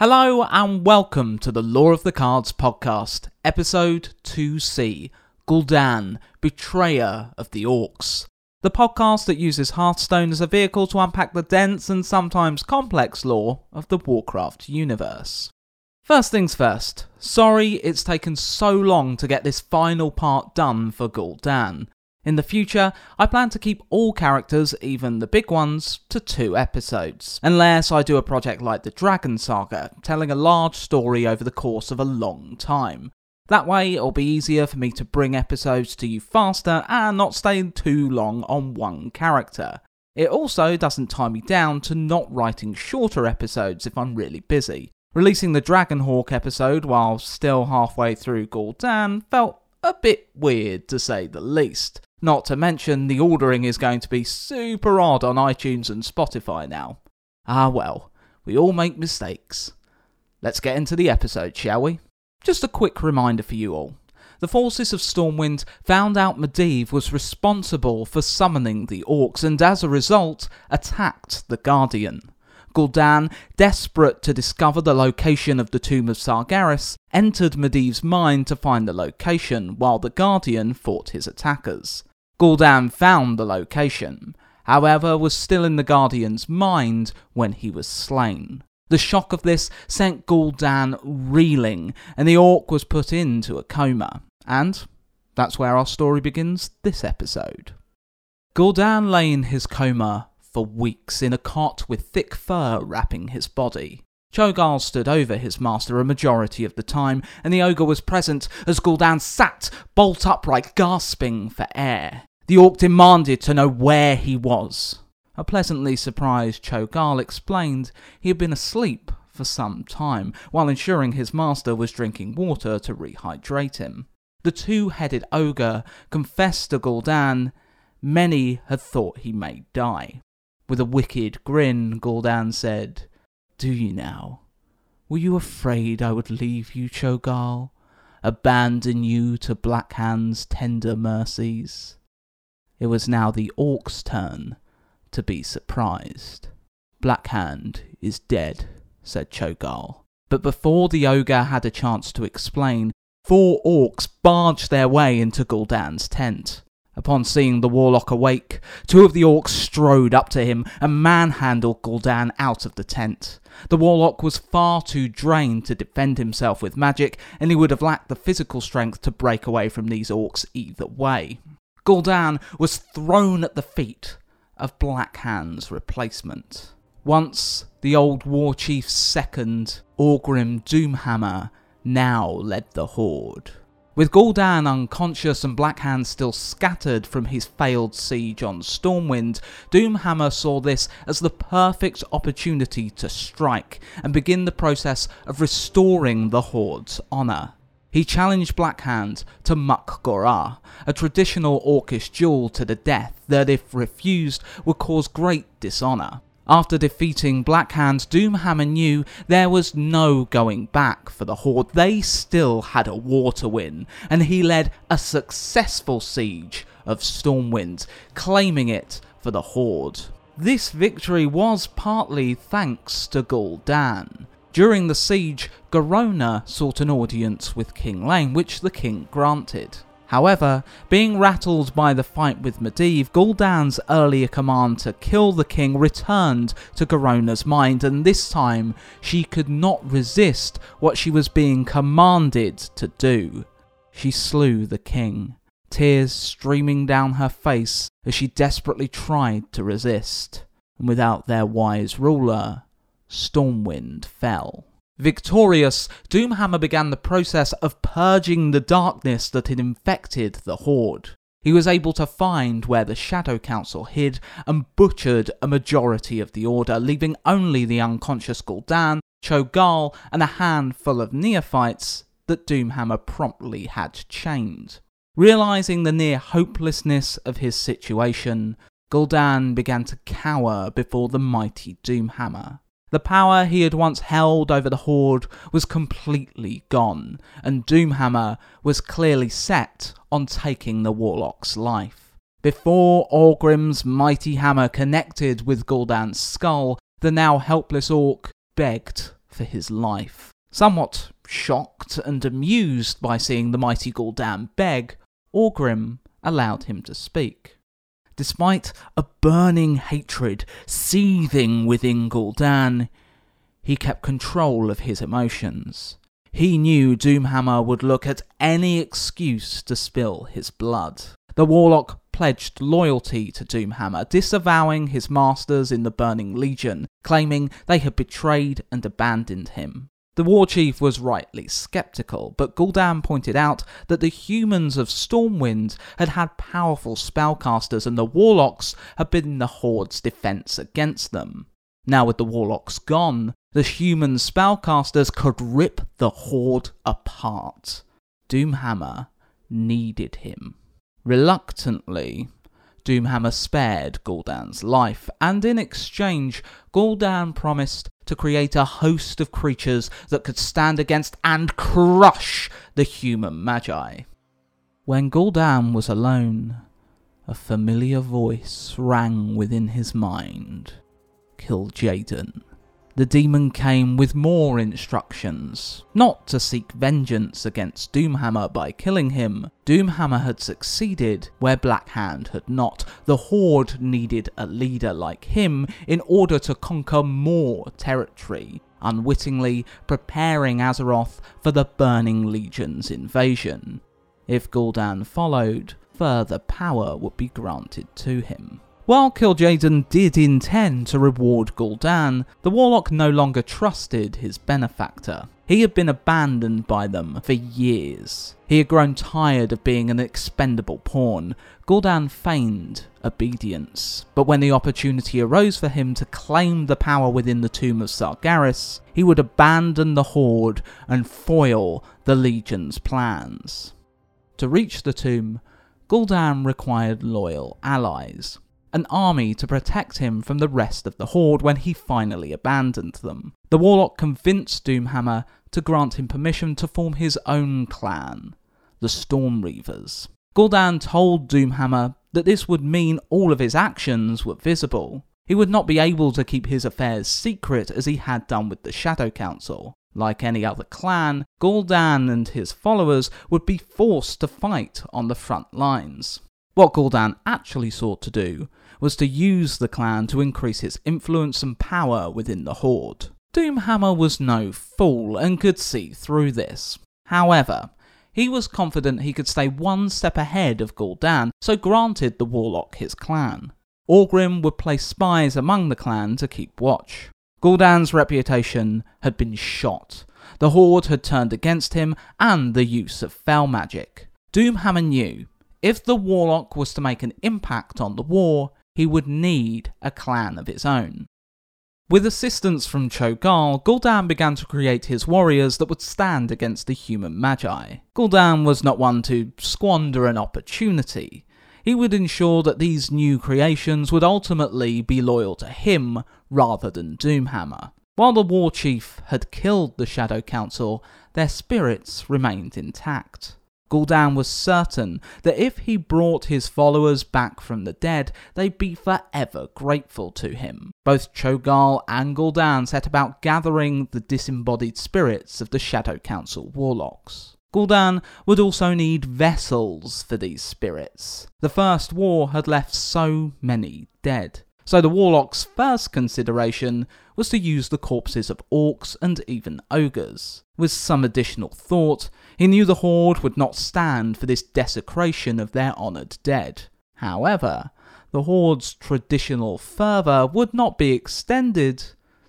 Hello and welcome to the Lore of the Cards podcast, episode 2C Gul'dan, Betrayer of the Orcs. The podcast that uses Hearthstone as a vehicle to unpack the dense and sometimes complex lore of the Warcraft universe. First things first, sorry it's taken so long to get this final part done for Gul'dan. In the future, I plan to keep all characters, even the big ones, to two episodes, unless I do a project like the Dragon Saga, telling a large story over the course of a long time. That way, it'll be easier for me to bring episodes to you faster and not stay too long on one character. It also doesn't tie me down to not writing shorter episodes if I'm really busy. Releasing the Dragonhawk episode while still halfway through Gul'dan felt a bit weird to say the least. Not to mention, the ordering is going to be super odd on iTunes and Spotify now. Ah well, we all make mistakes. Let's get into the episode, shall we? Just a quick reminder for you all. The forces of Stormwind found out Medivh was responsible for summoning the orcs and as a result attacked the Guardian. Gul'dan, desperate to discover the location of the tomb of Sargeras, entered Medivh's mind to find the location while the Guardian fought his attackers. Gul'dan found the location, however, was still in the Guardian's mind when he was slain. The shock of this sent Gul'dan reeling, and the orc was put into a coma. And that's where our story begins this episode. Gul'dan lay in his coma for weeks in a cot with thick fur wrapping his body. Cho'Gall stood over his master a majority of the time, and the ogre was present as Gul'dan sat bolt upright, gasping for air. The orc demanded to know where he was. A pleasantly surprised Cho'Gall explained he had been asleep for some time, while ensuring his master was drinking water to rehydrate him. The two-headed ogre confessed to Gul'dan many had thought he may die. With a wicked grin, Gul'dan said, do you now? Were you afraid I would leave you, Cho'Gall? Abandon you to Blackhand's tender mercies? It was now the orc's turn to be surprised. Blackhand is dead, said Cho'Gall. But before the ogre had a chance to explain, four orcs barged their way into Gul'dan's tent. Upon seeing the warlock awake, two of the orcs strode up to him and manhandled Gul'dan out of the tent. The warlock was far too drained to defend himself with magic, and he would have lacked the physical strength to break away from these orcs either way. Gul'dan was thrown at the feet of Blackhand's replacement. Once the old war chief's second, Orgrim Doomhammer, now led the horde. With Gul'dan unconscious and Blackhand still scattered from his failed siege on Stormwind, Doomhammer saw this as the perfect opportunity to strike and begin the process of restoring the Horde's honour. He challenged Blackhand to Mak'gora, a traditional orcish duel to the death that, if refused, would cause great dishonour. After defeating Blackhand, Doomhammer knew there was no going back for the Horde. They still had a war to win, and he led a successful siege of Stormwind, claiming it for the Horde. This victory was partly thanks to Gul'dan. During the siege, Garona sought an audience with King Llane, which the king granted. However, being rattled by the fight with Medivh, Gul'dan's earlier command to kill the king returned to Garona's mind, and this time she could not resist what she was being commanded to do. She slew the king, tears streaming down her face as she desperately tried to resist. And without their wise ruler, Stormwind fell. Victorious, Doomhammer began the process of purging the darkness that had infected the Horde. He was able to find where the Shadow Council hid and butchered a majority of the Order, leaving only the unconscious Gul'dan, Cho'Gall, and a handful of neophytes that Doomhammer promptly had chained. Realizing the near hopelessness of his situation, Gul'dan began to cower before the mighty Doomhammer. The power he had once held over the Horde was completely gone, and Doomhammer was clearly set on taking the Warlock's life. Before Orgrim's mighty hammer connected with Gul'dan's skull, the now helpless orc begged for his life. Somewhat shocked and amused by seeing the mighty Gul'dan beg, Orgrim allowed him to speak. Despite a burning hatred seething within Gul'dan, he kept control of his emotions. He knew Doomhammer would look at any excuse to spill his blood. The warlock pledged loyalty to Doomhammer, disavowing his masters in the Burning Legion, claiming they had betrayed and abandoned him. The war chief was rightly skeptical, but Gul'dan pointed out that the humans of Stormwind had had powerful spellcasters and the warlocks had been the Horde's defense against them. Now, with the warlocks gone, the human spellcasters could rip the Horde apart. Doomhammer needed him. Reluctantly, Doomhammer spared Gul'dan's life, and in exchange, Gul'dan promised to create a host of creatures that could stand against and crush the human magi. When Gul'dan was alone, a familiar voice rang within his mind. Kil'jaeden the demon came with more instructions. Not to seek vengeance against Doomhammer by killing him. Doomhammer had succeeded where Blackhand had not. The Horde needed a leader like him in order to conquer more territory, unwittingly preparing Azeroth for the Burning Legion's invasion. If Gul'dan followed, further power would be granted to him. While Kil'jaeden did intend to reward Gul'dan, the Warlock no longer trusted his benefactor. He had been abandoned by them for years. He had grown tired of being an expendable pawn. Gul'dan feigned obedience, but when the opportunity arose for him to claim the power within the tomb of Sargeras, he would abandon the Horde and foil the Legion's plans. To reach the tomb, Gul'dan required loyal allies an army to protect him from the rest of the Horde when he finally abandoned them. The Warlock convinced Doomhammer to grant him permission to form his own clan, the Storm Reavers. Gul'dan told Doomhammer that this would mean all of his actions were visible. He would not be able to keep his affairs secret as he had done with the Shadow Council. Like any other clan, Gul'dan and his followers would be forced to fight on the front lines. What Gul'dan actually sought to do was to use the clan to increase its influence and power within the Horde. Doomhammer was no fool and could see through this. However, he was confident he could stay one step ahead of Gul'dan, so granted the Warlock his clan. Orgrim would place spies among the clan to keep watch. Gul'dan's reputation had been shot. The Horde had turned against him and the use of fel magic. Doomhammer knew if the Warlock was to make an impact on the war, he would need a clan of his own. With assistance from Cho'Gall, Gul'dan began to create his warriors that would stand against the human magi. Gul'dan was not one to squander an opportunity. He would ensure that these new creations would ultimately be loyal to him rather than Doomhammer. While the war chief had killed the Shadow Council, their spirits remained intact. Gul'dan was certain that if he brought his followers back from the dead, they'd be forever grateful to him. Both Cho'Gall and Gul'dan set about gathering the disembodied spirits of the Shadow Council warlocks. Gul'dan would also need vessels for these spirits. The First War had left so many dead. So the warlock's first consideration was to use the corpses of orcs and even ogres. With some additional thought, he knew the Horde would not stand for this desecration of their honoured dead. However, the Horde's traditional fervour would not be extended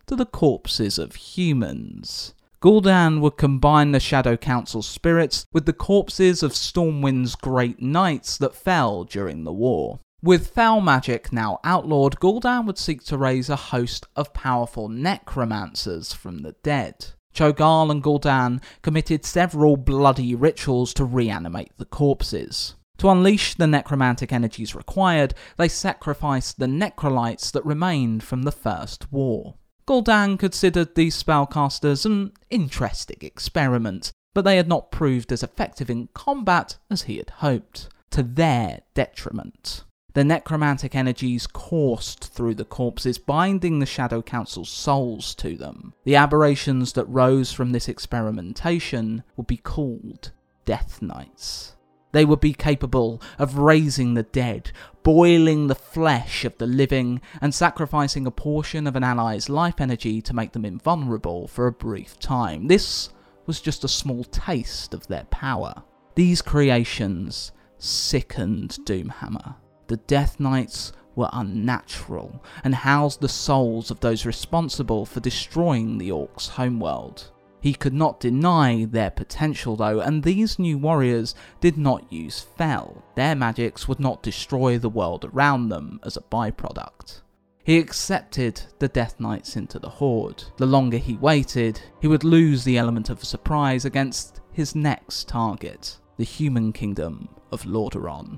to the corpses of humans. Gul'dan would combine the Shadow Council's spirits with the corpses of Stormwind's great knights that fell during the war. With foul magic now outlawed, Gul'dan would seek to raise a host of powerful necromancers from the dead. Cho'Gall and Gul'dan committed several bloody rituals to reanimate the corpses. To unleash the necromantic energies required, they sacrificed the necrolites that remained from the First War. Gul'dan considered these spellcasters an interesting experiment, but they had not proved as effective in combat as he had hoped, to their detriment. The necromantic energies coursed through the corpses, binding the Shadow Council's souls to them. The aberrations that rose from this experimentation would be called Death Knights. They would be capable of raising the dead, boiling the flesh of the living, and sacrificing a portion of an ally's life energy to make them invulnerable for a brief time. This was just a small taste of their power. These creations sickened Doomhammer. The Death Knights were unnatural and housed the souls of those responsible for destroying the Orcs' homeworld. He could not deny their potential though, and these new warriors did not use fel. Their magics would not destroy the world around them as a byproduct. He accepted the Death Knights into the Horde. The longer he waited, he would lose the element of surprise against his next target, the human kingdom of Lordaeron.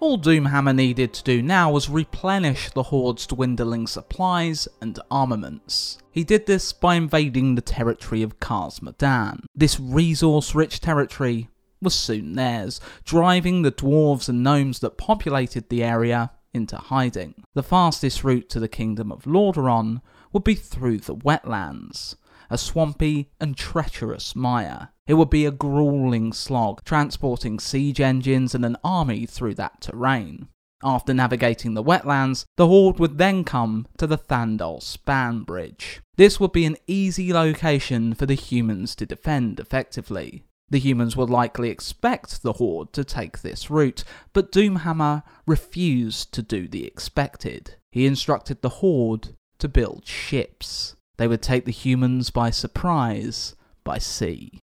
All Doomhammer needed to do now was replenish the Horde's dwindling supplies and armaments. He did this by invading the territory of Khaz Modan. This resource-rich territory was soon theirs, driving the dwarves and gnomes that populated the area into hiding. The fastest route to the kingdom of Lordaeron would be through the wetlands, a swampy and treacherous mire. It would be a grueling slog, transporting siege engines and an army through that terrain. After navigating the wetlands, the Horde would then come to the Thandol Span Bridge. This would be an easy location for the humans to defend effectively. The humans would likely expect the Horde to take this route, but Doomhammer refused to do the expected. He instructed the Horde to build ships. They would take the humans by surprise by sea.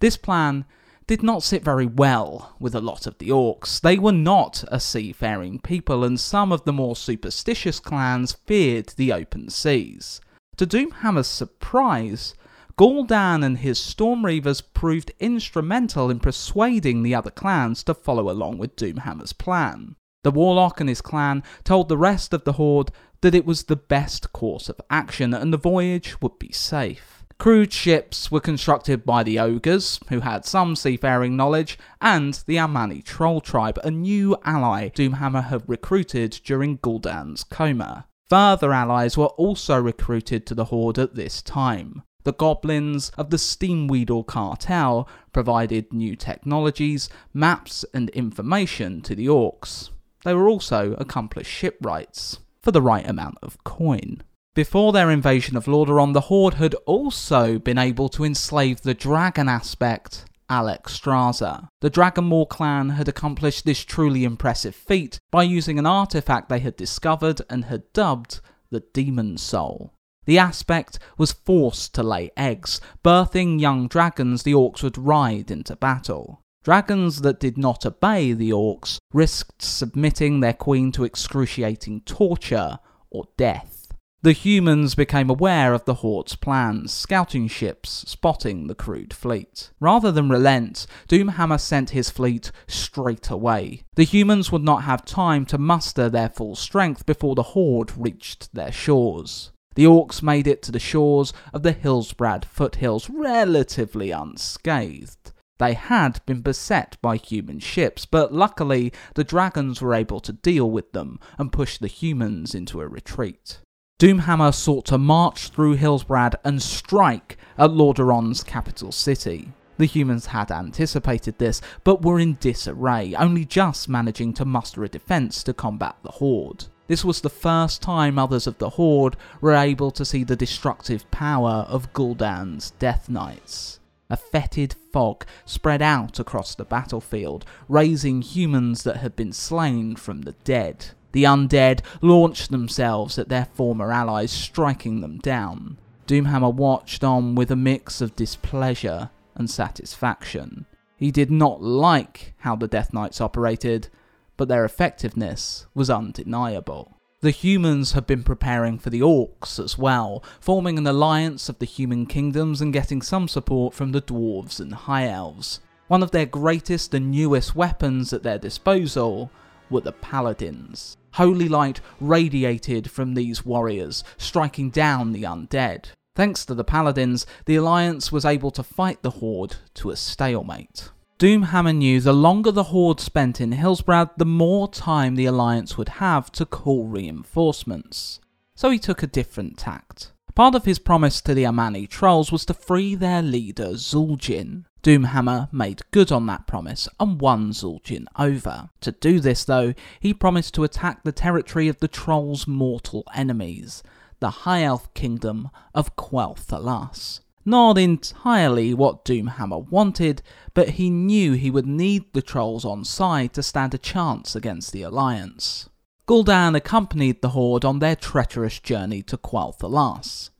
This plan did not sit very well with a lot of the orcs. They were not a seafaring people, and some of the more superstitious clans feared the open seas. To Doomhammer's surprise, Gul'dan and his Stormreavers proved instrumental in persuading the other clans to follow along with Doomhammer's plan. The Warlock and his clan told the rest of the Horde that it was the best course of action and the voyage would be safe. Crude ships were constructed by the Ogres, who had some seafaring knowledge, and the Amani Troll tribe, a new ally Doomhammer had recruited during Gul'dan's coma. Further allies were also recruited to the Horde at this time. The goblins of the Steamwheedle cartel provided new technologies, maps, and information to the orcs. They were also accomplished shipwrights, for the right amount of coin. Before their invasion of Lordaeron, the Horde had also been able to enslave the dragon aspect, Alexstrasza. The Dragonmaw clan had accomplished this truly impressive feat by using an artifact they had discovered and had dubbed the Demon Soul. The aspect was forced to lay eggs, birthing young dragons the orcs would ride into battle. Dragons that did not obey the orcs risked submitting their queen to excruciating torture or death. The humans became aware of the Horde's plans, scouting ships spotting the crude fleet. Rather than relent, Doomhammer sent his fleet straight away. The humans would not have time to muster their full strength before the Horde reached their shores. The orcs made it to the shores of the Hillsbrad foothills relatively unscathed. They had been beset by human ships, but luckily the dragons were able to deal with them and push the humans into a retreat. Doomhammer sought to march through Hillsbrad and strike at Lordaeron's capital city. The humans had anticipated this, but were in disarray, only just managing to muster a defence to combat the Horde. This was the first time others of the Horde were able to see the destructive power of Gul'dan's Death Knights. A fetid fog spread out across the battlefield, raising humans that had been slain from the dead. The undead launched themselves at their former allies, striking them down. Doomhammer watched on with a mix of displeasure and satisfaction. He did not like how the Death Knights operated, but their effectiveness was undeniable. The humans had been preparing for the orcs as well, forming an alliance of the human kingdoms and getting some support from the dwarves and high elves. One of their greatest and newest weapons at their disposal were the paladins. Holy light radiated from these warriors, striking down the undead. Thanks to the paladins, the alliance was able to fight the horde to a stalemate. Doomhammer knew the longer the Horde spent in Hillsbrad, the more time the Alliance would have to call reinforcements. So he took a different tact. Part of his promise to the Amani trolls was to free their leader Zul'jin. Doomhammer made good on that promise and won Zul'jin over. To do this though, he promised to attack the territory of the trolls' mortal enemies, the High Elf kingdom of Quel'Thalas. Not entirely what Doomhammer wanted, but he knew he would need the trolls on side to stand a chance against the Alliance. Gul'dan accompanied the Horde on their treacherous journey to Quel'Thalas.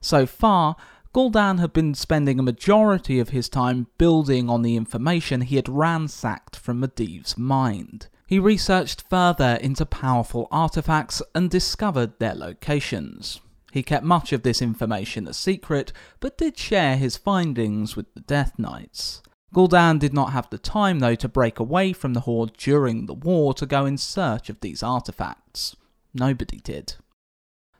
So far, Gul'dan had been spending a majority of his time building on the information he had ransacked from Medivh's mind. He researched further into powerful artifacts and discovered their locations. He kept much of this information a secret, but did share his findings with the Death Knights. Gul'dan did not have the time, though, to break away from the Horde during the war to go in search of these artifacts. Nobody did.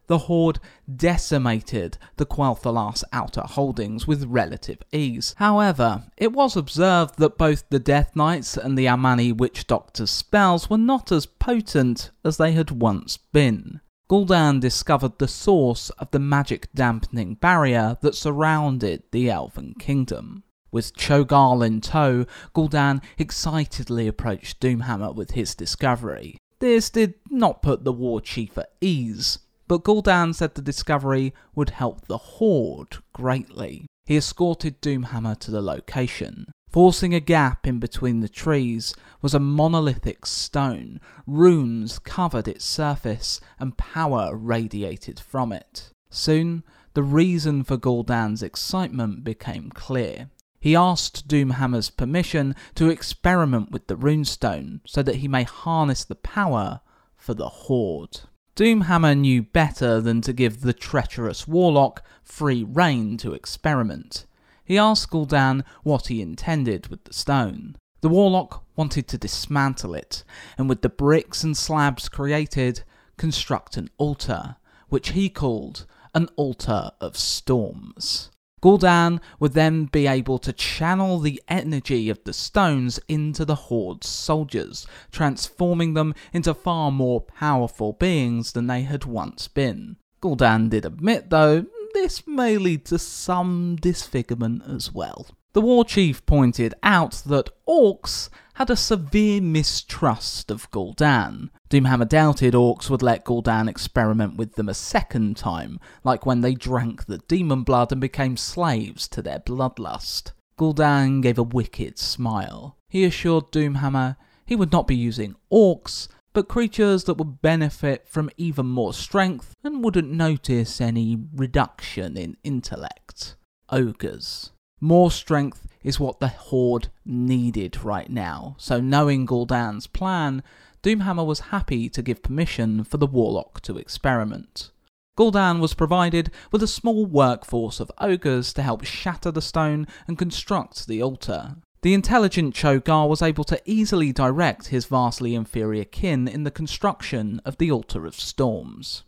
The Horde decimated the Quel'Thalas outer holdings with relative ease. However, it was observed that both the Death Knights and the Amani Witch Doctor's spells were not as potent as they had once been. Gul'dan discovered the source of the magic dampening barrier that surrounded the Elven Kingdom. With Cho'Gall in tow, Gul'dan excitedly approached Doomhammer with his discovery. This did not put the war chief at ease, but Gul'dan said the discovery would help the Horde greatly. He escorted Doomhammer to the location. Forcing a gap in between the trees was a monolithic stone. Runes covered its surface, and power radiated from it. Soon, the reason for Gul'dan's excitement became clear. He asked Doomhammer's permission to experiment with the runestone so that he may harness the power for the Horde. Doomhammer knew better than to give the treacherous warlock free rein to experiment. He asked Gul'dan what he intended with the stone. The warlock wanted to dismantle it, and with the bricks and slabs created, construct an altar, which he called an altar of storms. Gul'dan would then be able to channel the energy of the stones into the Horde's soldiers, transforming them into far more powerful beings than they had once been. Gul'dan did admit, though, this may lead to some disfigurement as well. The war chief pointed out that orcs had a severe mistrust of Gul'dan. Doomhammer doubted orcs would let Gul'dan experiment with them a second time, like when they drank the demon blood and became slaves to their bloodlust. Gul'dan gave a wicked smile. He assured Doomhammer he would not be using orcs, but creatures that would benefit from even more strength and wouldn't notice any reduction in intellect. Ogres. More strength is what the Horde needed right now, so knowing Gul'dan's plan, Doomhammer was happy to give permission for the Warlock to experiment. Gul'dan was provided with a small workforce of ogres to help shatter the stone and construct the altar. The intelligent Cho'Gall was able to easily direct his vastly inferior kin in the construction of the Altar of Storms.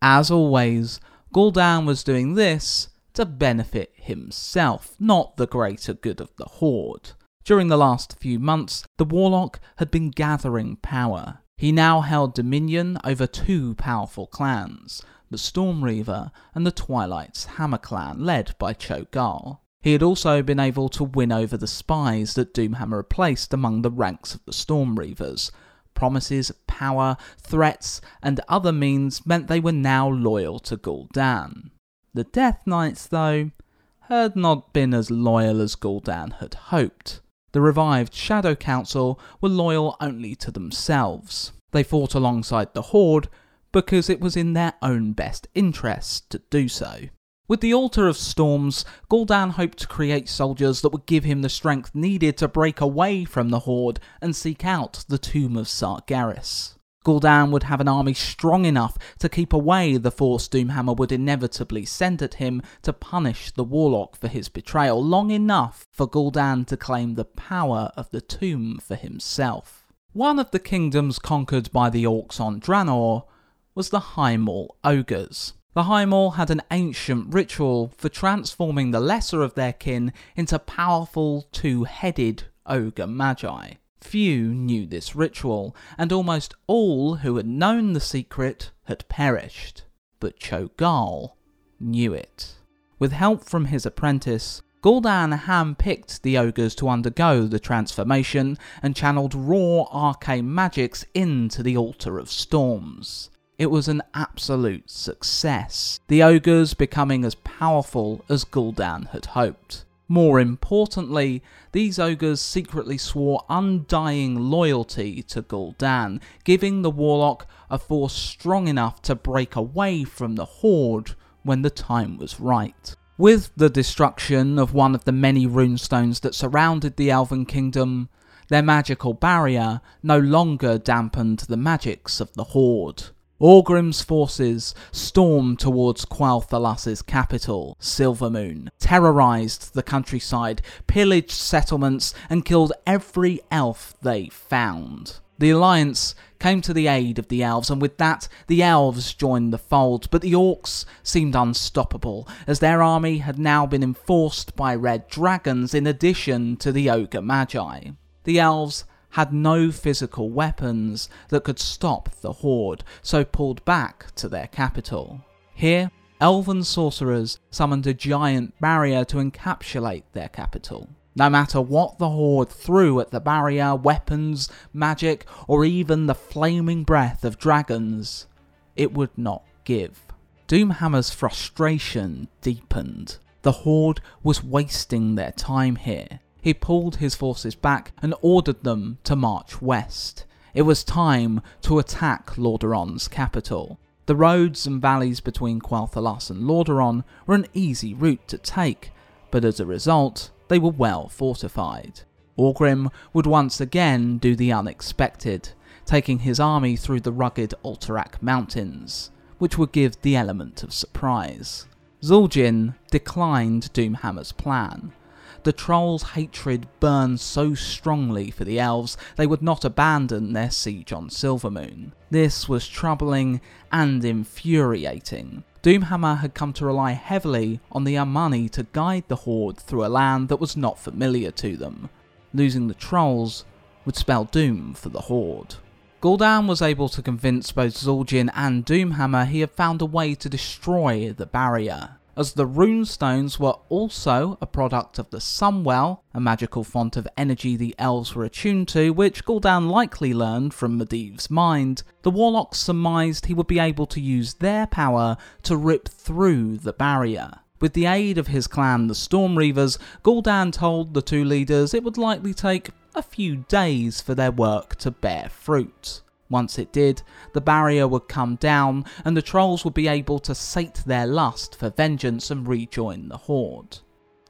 As always, Gul'dan was doing this to benefit himself, not the greater good of the Horde. During the last few months, the Warlock had been gathering power. He now held dominion over two powerful clans, the Storm Reaver and the Twilight's Hammer clan, led by Cho'Gall. He had also been able to win over the spies that Doomhammer had placed among the ranks of the Storm Reavers. Promises, power, threats, and other means meant they were now loyal to Gul'dan. The Death Knights, though, had not been as loyal as Gul'dan had hoped. The revived Shadow Council were loyal only to themselves. They fought alongside the Horde because it was in their own best interest to do so. With the Altar of Storms, Gul'dan hoped to create soldiers that would give him the strength needed to break away from the Horde and seek out the Tomb of Sargeras. Gul'dan would have an army strong enough to keep away the force Doomhammer would inevitably send at him to punish the Warlock for his betrayal, long enough for Gul'dan to claim the power of the tomb for himself. One of the kingdoms conquered by the Orcs on Draenor was the Highmaul Ogres. The Highmaul had an ancient ritual for transforming the lesser of their kin into powerful two headed ogre magi. Few knew this ritual, and almost all who had known the secret had perished. But Cho'Gall knew it. With help from his apprentice, Gul'dan handpicked the ogres to undergo the transformation and channeled raw arcane magics into the Altar of Storms. It was an absolute success, the ogres becoming as powerful as Gul'dan had hoped. More importantly, these ogres secretly swore undying loyalty to Gul'dan, giving the warlock a force strong enough to break away from the Horde when the time was right. With the destruction of one of the many runestones that surrounded the Elven Kingdom, their magical barrier no longer dampened the magics of the Horde. Orgrim's forces stormed towards Quel'Thas's capital, Silvermoon, terrorized the countryside, pillaged settlements, and killed every elf they found. The Alliance came to the aid of the elves, and with that, the elves joined the fold. But the orcs seemed unstoppable, as their army had now been enforced by red dragons in addition to the ogre magi. The elves had no physical weapons that could stop the horde, so pulled back to their capital. Here, elven sorcerers summoned a giant barrier to encapsulate their capital. No matter what the horde threw at the barrier, weapons, magic, or even the flaming breath of dragons, it would not give. Doomhammer's frustration deepened. The horde was wasting their time here he pulled his forces back and ordered them to march west. It was time to attack Lordaeron's capital. The roads and valleys between Quel'Thalas and Lordaeron were an easy route to take, but as a result, they were well fortified. Orgrim would once again do the unexpected, taking his army through the rugged Alterac Mountains, which would give the element of surprise. Zul'jin declined Doomhammer's plan, the trolls' hatred burned so strongly for the elves they would not abandon their siege on Silvermoon. This was troubling and infuriating. Doomhammer had come to rely heavily on the Amani to guide the Horde through a land that was not familiar to them. Losing the trolls would spell doom for the Horde. Gul'dan was able to convince both Zul'jin and Doomhammer he had found a way to destroy the barrier as the runestones were also a product of the Sunwell, a magical font of energy the elves were attuned to, which Gul'dan likely learned from Medivh's mind, the warlocks surmised he would be able to use their power to rip through the barrier. With the aid of his clan, the Stormreavers, Gul'dan told the two leaders it would likely take a few days for their work to bear fruit. Once it did, the barrier would come down and the trolls would be able to sate their lust for vengeance and rejoin the Horde.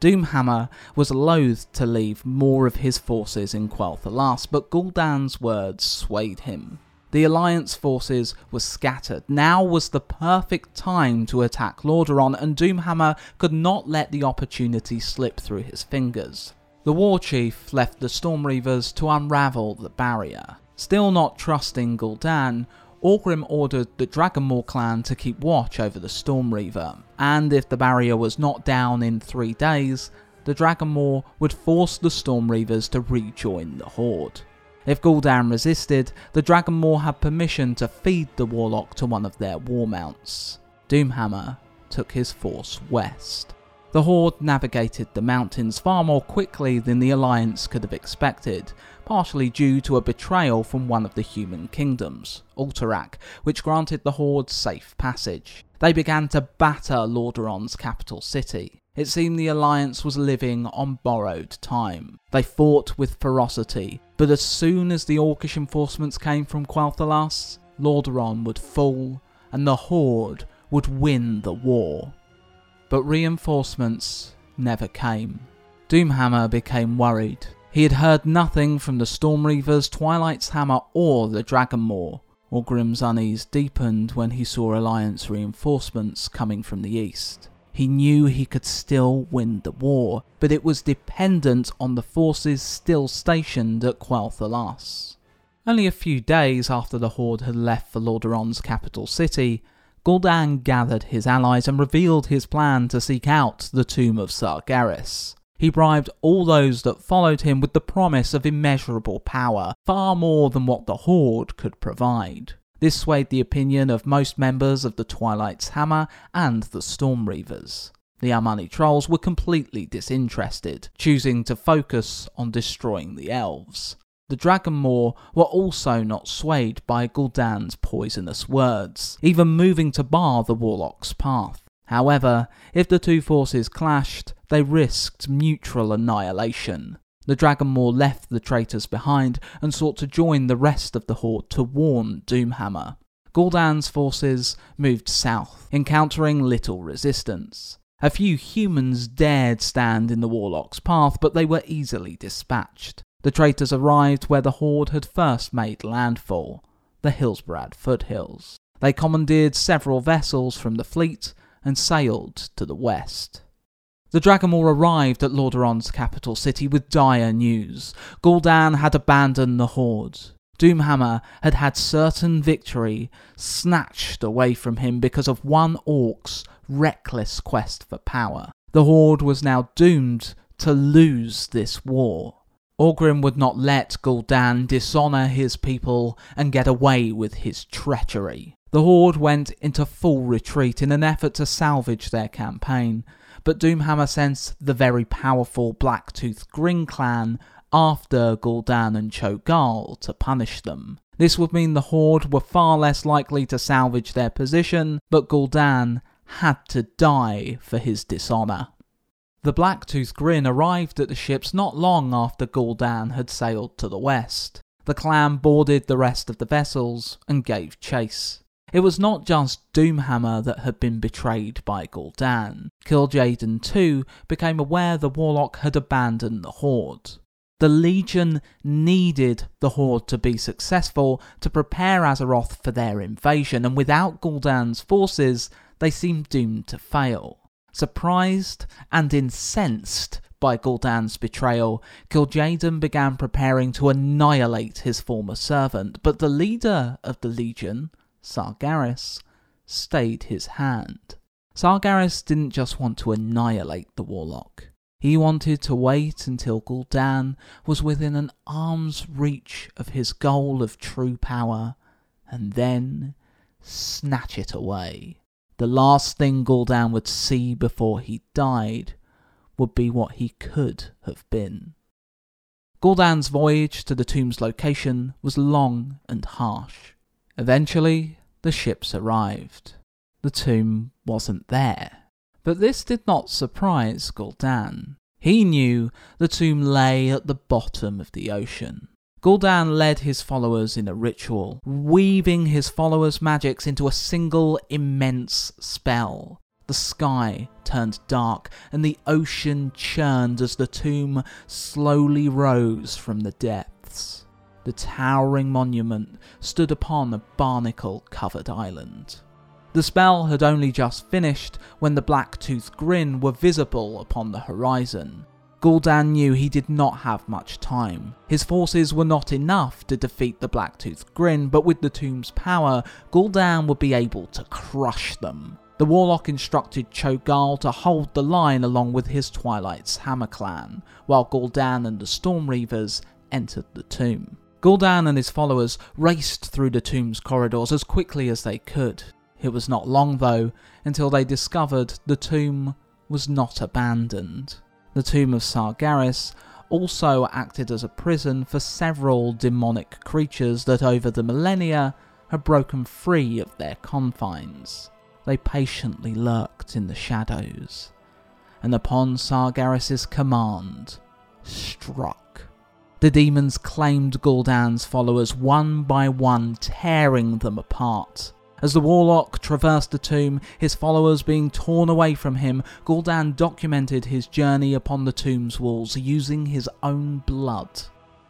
Doomhammer was loath to leave more of his forces in Quel'Thalas, but Gul'dan's words swayed him. The Alliance forces were scattered. Now was the perfect time to attack Lordaeron, and Doomhammer could not let the opportunity slip through his fingers. The war chief left the Stormreavers to unravel the barrier. Still not trusting Gul'dan, Orgrim ordered the Dragonmaw clan to keep watch over the Storm Reaver, and if the barrier was not down in three days, the Dragonmaw would force the Storm Reavers to rejoin the Horde. If Gul'dan resisted, the Dragonmaw had permission to feed the Warlock to one of their war mounts. Doomhammer took his force west. The Horde navigated the mountains far more quickly than the Alliance could have expected, partially due to a betrayal from one of the human kingdoms, Alterac, which granted the Horde safe passage. They began to batter Lordaeron's capital city. It seemed the Alliance was living on borrowed time. They fought with ferocity, but as soon as the Orcish enforcements came from Quel'Thalas, Lordaeron would fall, and the Horde would win the war but reinforcements never came. Doomhammer became worried. He had heard nothing from the Storm Reavers, Twilight's Hammer, or the Dragonmaw. Orgrim's unease deepened when he saw Alliance reinforcements coming from the east. He knew he could still win the war, but it was dependent on the forces still stationed at Quel'Thalas. Only a few days after the Horde had left for Lordaeron's capital city, Gul'dan gathered his allies and revealed his plan to seek out the tomb of Sargeras. He bribed all those that followed him with the promise of immeasurable power, far more than what the Horde could provide. This swayed the opinion of most members of the Twilight's Hammer and the Storm Reavers. The Amani trolls were completely disinterested, choosing to focus on destroying the elves. The Dragonmaw were also not swayed by Gul'dan's poisonous words, even moving to bar the Warlock's path. However, if the two forces clashed, they risked mutual annihilation. The Dragonmaw left the traitors behind and sought to join the rest of the Horde to warn Doomhammer. Gul'dan's forces moved south, encountering little resistance. A few humans dared stand in the Warlock's path, but they were easily dispatched. The traitors arrived where the Horde had first made landfall, the Hillsbrad foothills. They commandeered several vessels from the fleet and sailed to the west. The Dragonmaw arrived at Lordaeron's capital city with dire news. Gul'dan had abandoned the Horde. Doomhammer had had certain victory snatched away from him because of one orc's reckless quest for power. The Horde was now doomed to lose this war. Orgrim would not let Gul'dan dishonour his people and get away with his treachery. The Horde went into full retreat in an effort to salvage their campaign, but Doomhammer sent the very powerful Blacktooth Grin clan after Gul'dan and Cho'Gall to punish them. This would mean the Horde were far less likely to salvage their position, but Gul'dan had to die for his dishonour. The Blacktooth Grin arrived at the ships not long after Gul'dan had sailed to the west. The clan boarded the rest of the vessels and gave chase. It was not just Doomhammer that had been betrayed by Gul'dan. Kil'jaeden too became aware the Warlock had abandoned the Horde. The Legion needed the Horde to be successful to prepare Azeroth for their invasion, and without Gul'dan's forces, they seemed doomed to fail. Surprised and incensed by Gul'dan's betrayal, Kil'jaeden began preparing to annihilate his former servant, but the leader of the Legion, Sargeras, stayed his hand. Sargeras didn't just want to annihilate the Warlock. He wanted to wait until Gul'dan was within an arm's reach of his goal of true power, and then snatch it away. The last thing Gul'dan would see before he died would be what he could have been. Gul'dan's voyage to the tomb's location was long and harsh. Eventually, the ships arrived. The tomb wasn't there. But this did not surprise Gul'dan. He knew the tomb lay at the bottom of the ocean. Gul'dan led his followers in a ritual, weaving his followers' magics into a single immense spell. The sky turned dark, and the ocean churned as the tomb slowly rose from the depths. The towering monument stood upon a barnacle covered island. The spell had only just finished when the Blacktooth Grin were visible upon the horizon. Gul'dan knew he did not have much time. His forces were not enough to defeat the Blacktooth Grin, but with the tomb's power, Gul'dan would be able to crush them. The Warlock instructed Cho'Gall to hold the line along with his Twilight's Hammer clan, while Gul'dan and the Storm Reavers entered the tomb. Gul'dan and his followers raced through the tomb's corridors as quickly as they could. It was not long, though, until they discovered the tomb was not abandoned. The tomb of Sargeras also acted as a prison for several demonic creatures that over the millennia had broken free of their confines. They patiently lurked in the shadows, and upon Sargeras' command, struck. The demons claimed Gul'dan's followers one by one, tearing them apart. As the warlock traversed the tomb, his followers being torn away from him, Gul'dan documented his journey upon the tomb's walls using his own blood.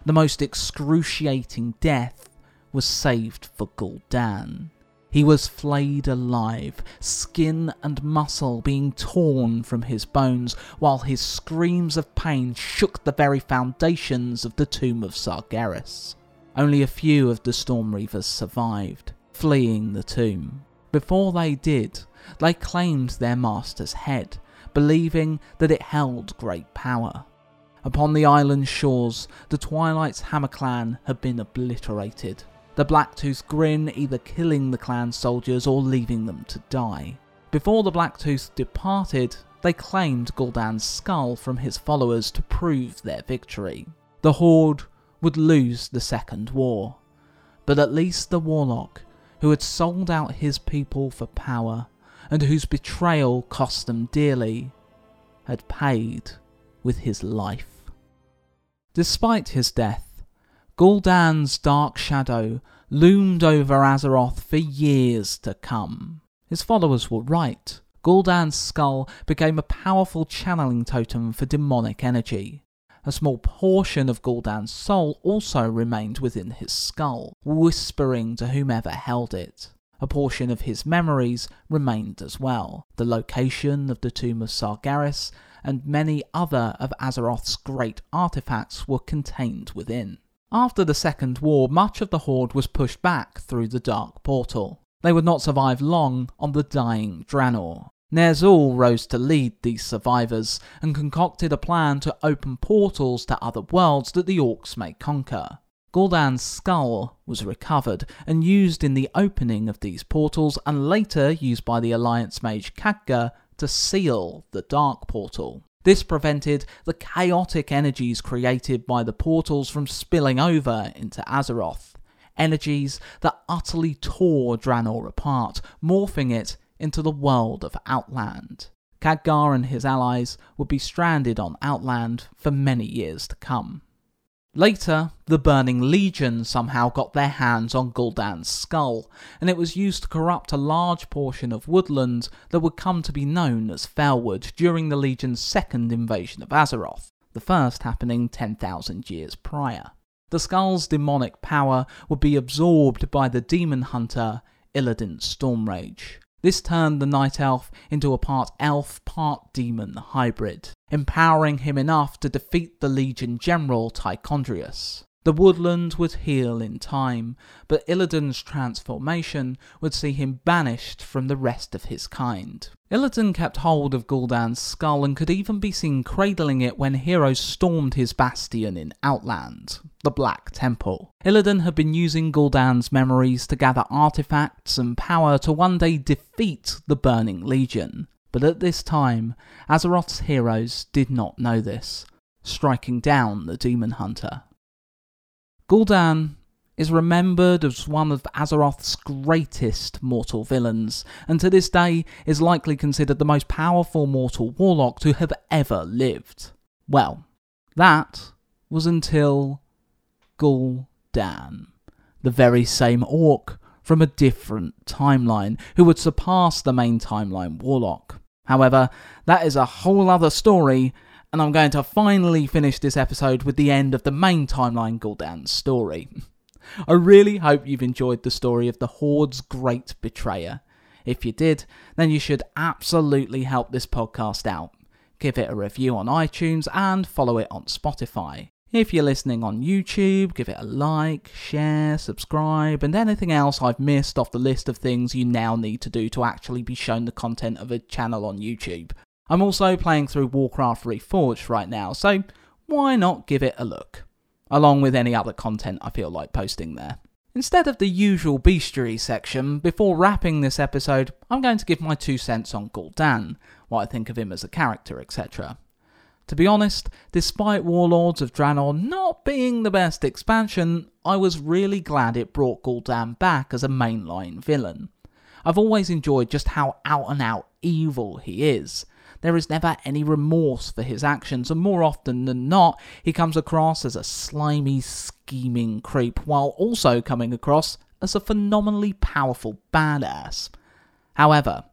The most excruciating death was saved for Gul'dan. He was flayed alive, skin and muscle being torn from his bones, while his screams of pain shook the very foundations of the tomb of Sargeras. Only a few of the Storm Reavers survived, fleeing the tomb. Before they did, they claimed their master's head, believing that it held great power. Upon the island's shores, the Twilight's Hammer clan had been obliterated, the Blacktooth Grin either killing the clan soldiers or leaving them to die. Before the Blacktooth departed, they claimed Gul'dan's skull from his followers to prove their victory. The Horde would lose the Second War, but at least the Warlock, who had sold out his people for power, and whose betrayal cost them dearly, had paid with his life. Despite his death, Gul'dan's dark shadow loomed over Azeroth for years to come. His followers were right. Gul'dan's skull became a powerful channeling totem for demonic energy. A small portion of Gul'dan's soul also remained within his skull, whispering to whomever held it. A portion of his memories remained as well. The location of the tomb of Sargeras and many other of Azeroth's great artifacts were contained within. After the Second War, much of the Horde was pushed back through the Dark Portal. They would not survive long on the dying Draenor. Ner'zhul rose to lead these survivors and concocted a plan to open portals to other worlds that the Orcs may conquer. Gul'dan's skull was recovered and used in the opening of these portals and later used by the Alliance mage Khadgar to seal the Dark Portal. This prevented the chaotic energies created by the portals from spilling over into Azeroth. Energies that utterly tore Draenor apart, morphing it into the world of Outland. Khadgar and his allies would be stranded on Outland for many years to come. Later, the Burning Legion somehow got their hands on Gul'dan's skull, and it was used to corrupt a large portion of woodland that would come to be known as Felwood during the Legion's second invasion of Azeroth, the first happening 10,000 years prior. The skull's demonic power would be absorbed by the demon hunter Illidan Stormrage. This turned the Night Elf into a part elf, part demon hybrid, empowering him enough to defeat the Legion General Tichondrius. The woodland would heal in time, but Illidan's transformation would see him banished from the rest of his kind. Illidan kept hold of Gul'dan's skull and could even be seen cradling it when heroes stormed his bastion in Outland, the Black Temple. Illidan had been using Gul'dan's memories to gather artifacts and power to one day defeat the Burning Legion. But at this time, Azeroth's heroes did not know this, striking down the Demon Hunter. Gul'dan is remembered as one of Azeroth's greatest mortal villains, and to this day is likely considered the most powerful mortal warlock to have ever lived. Well, that was until Gul'dan, the very same orc from a different timeline, who would surpass the main timeline warlock. However, that is a whole other story, and I'm going to finally finish this episode with the end of the main timeline Gul'dan story. I really hope you've enjoyed the story of the Horde's great betrayer. If you did, then you should absolutely help this podcast out. Give it a review on iTunes and follow it on Spotify. If you're listening on YouTube, give it a like, share, subscribe, and anything else I've missed off the list of things you now need to do to actually be shown the content of a channel on YouTube. I'm also playing through Warcraft Reforged right now, so why not give it a look? Along with any other content I feel like posting there. Instead of the usual bestiary section, before wrapping this episode, I'm going to give my two cents on Gul'dan, what I think of him as a character, etc. To be honest, despite Warlords of Draenor not being the best expansion, I was really glad it brought Gul'dan back as a mainline villain. I've always enjoyed just how out and out evil he is, there is never any remorse for his actions, and more often than not, he comes across as a slimy, scheming creep, while also coming across as a phenomenally powerful badass. However,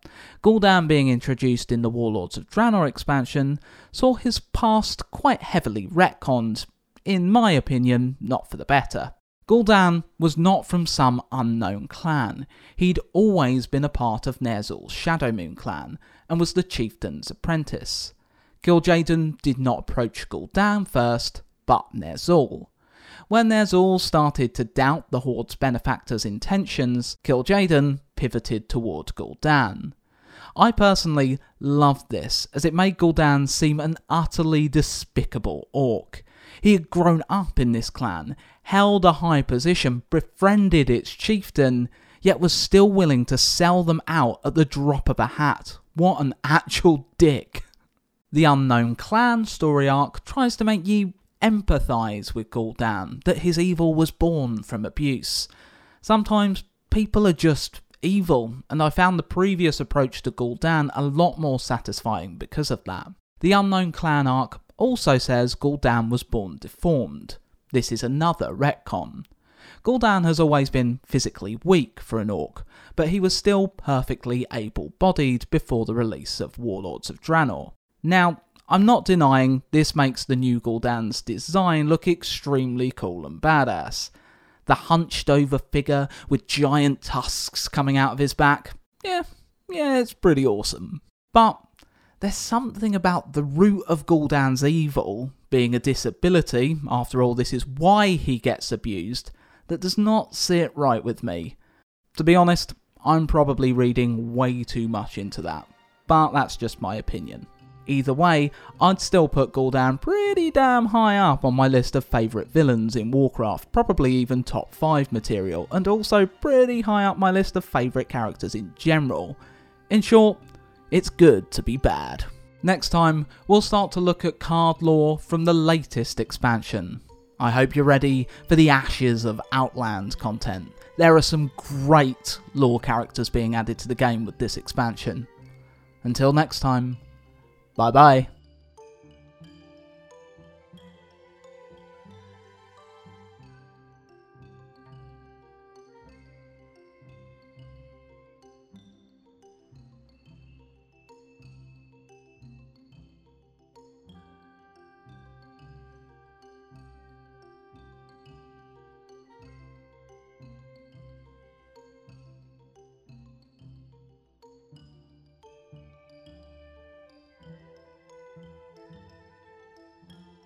Gul'dan being introduced in the Warlords of Draenor expansion saw his past quite heavily retconned, in my opinion, not for the better. Gul'dan was not from some unknown clan. He'd always been a part of Ner'zhul's Shadowmoon clan, and was the chieftain's apprentice. Kil'jaeden did not approach Gul'dan first, but Ner'zhul. When Ner'zhul started to doubt the Horde's benefactor's intentions, Kil'jaeden pivoted toward Gul'dan. I personally loved this, as it made Gul'dan seem an utterly despicable orc. He had grown up in this clan, held a high position, befriended its chieftain, yet was still willing to sell them out at the drop of a hat. What an actual dick. The Unknown Clan story arc tries to make you empathise with Gul'dan, that his evil was born from abuse. Sometimes people are just evil, and I found the previous approach to Gul'dan a lot more satisfying because of that. The Unknown Clan arc also says Gul'dan was born deformed. This is another retcon. Gul'dan has always been physically weak for an orc, but he was still perfectly able bodied before the release of Warlords of Draenor. Now, I'm not denying this makes the new Gul'dan's design look extremely cool and badass. The hunched over figure with giant tusks coming out of his back, yeah, yeah, it's pretty awesome. But there's something about the root of Gul'dan's evil, being a disability, after all, this is why he gets abused, that does not sit right with me. To be honest, I'm probably reading way too much into that, but that's just my opinion. Either way, I'd still put Gul'dan pretty damn high up on my list of favourite villains in Warcraft, probably even top 5 material, and also pretty high up my list of favourite characters in general. In short, it's good to be bad. Next time, we'll start to look at card lore from the latest expansion. I hope you're ready for the ashes of Outland content. There are some great lore characters being added to the game with this expansion. Until next time, Bye bye.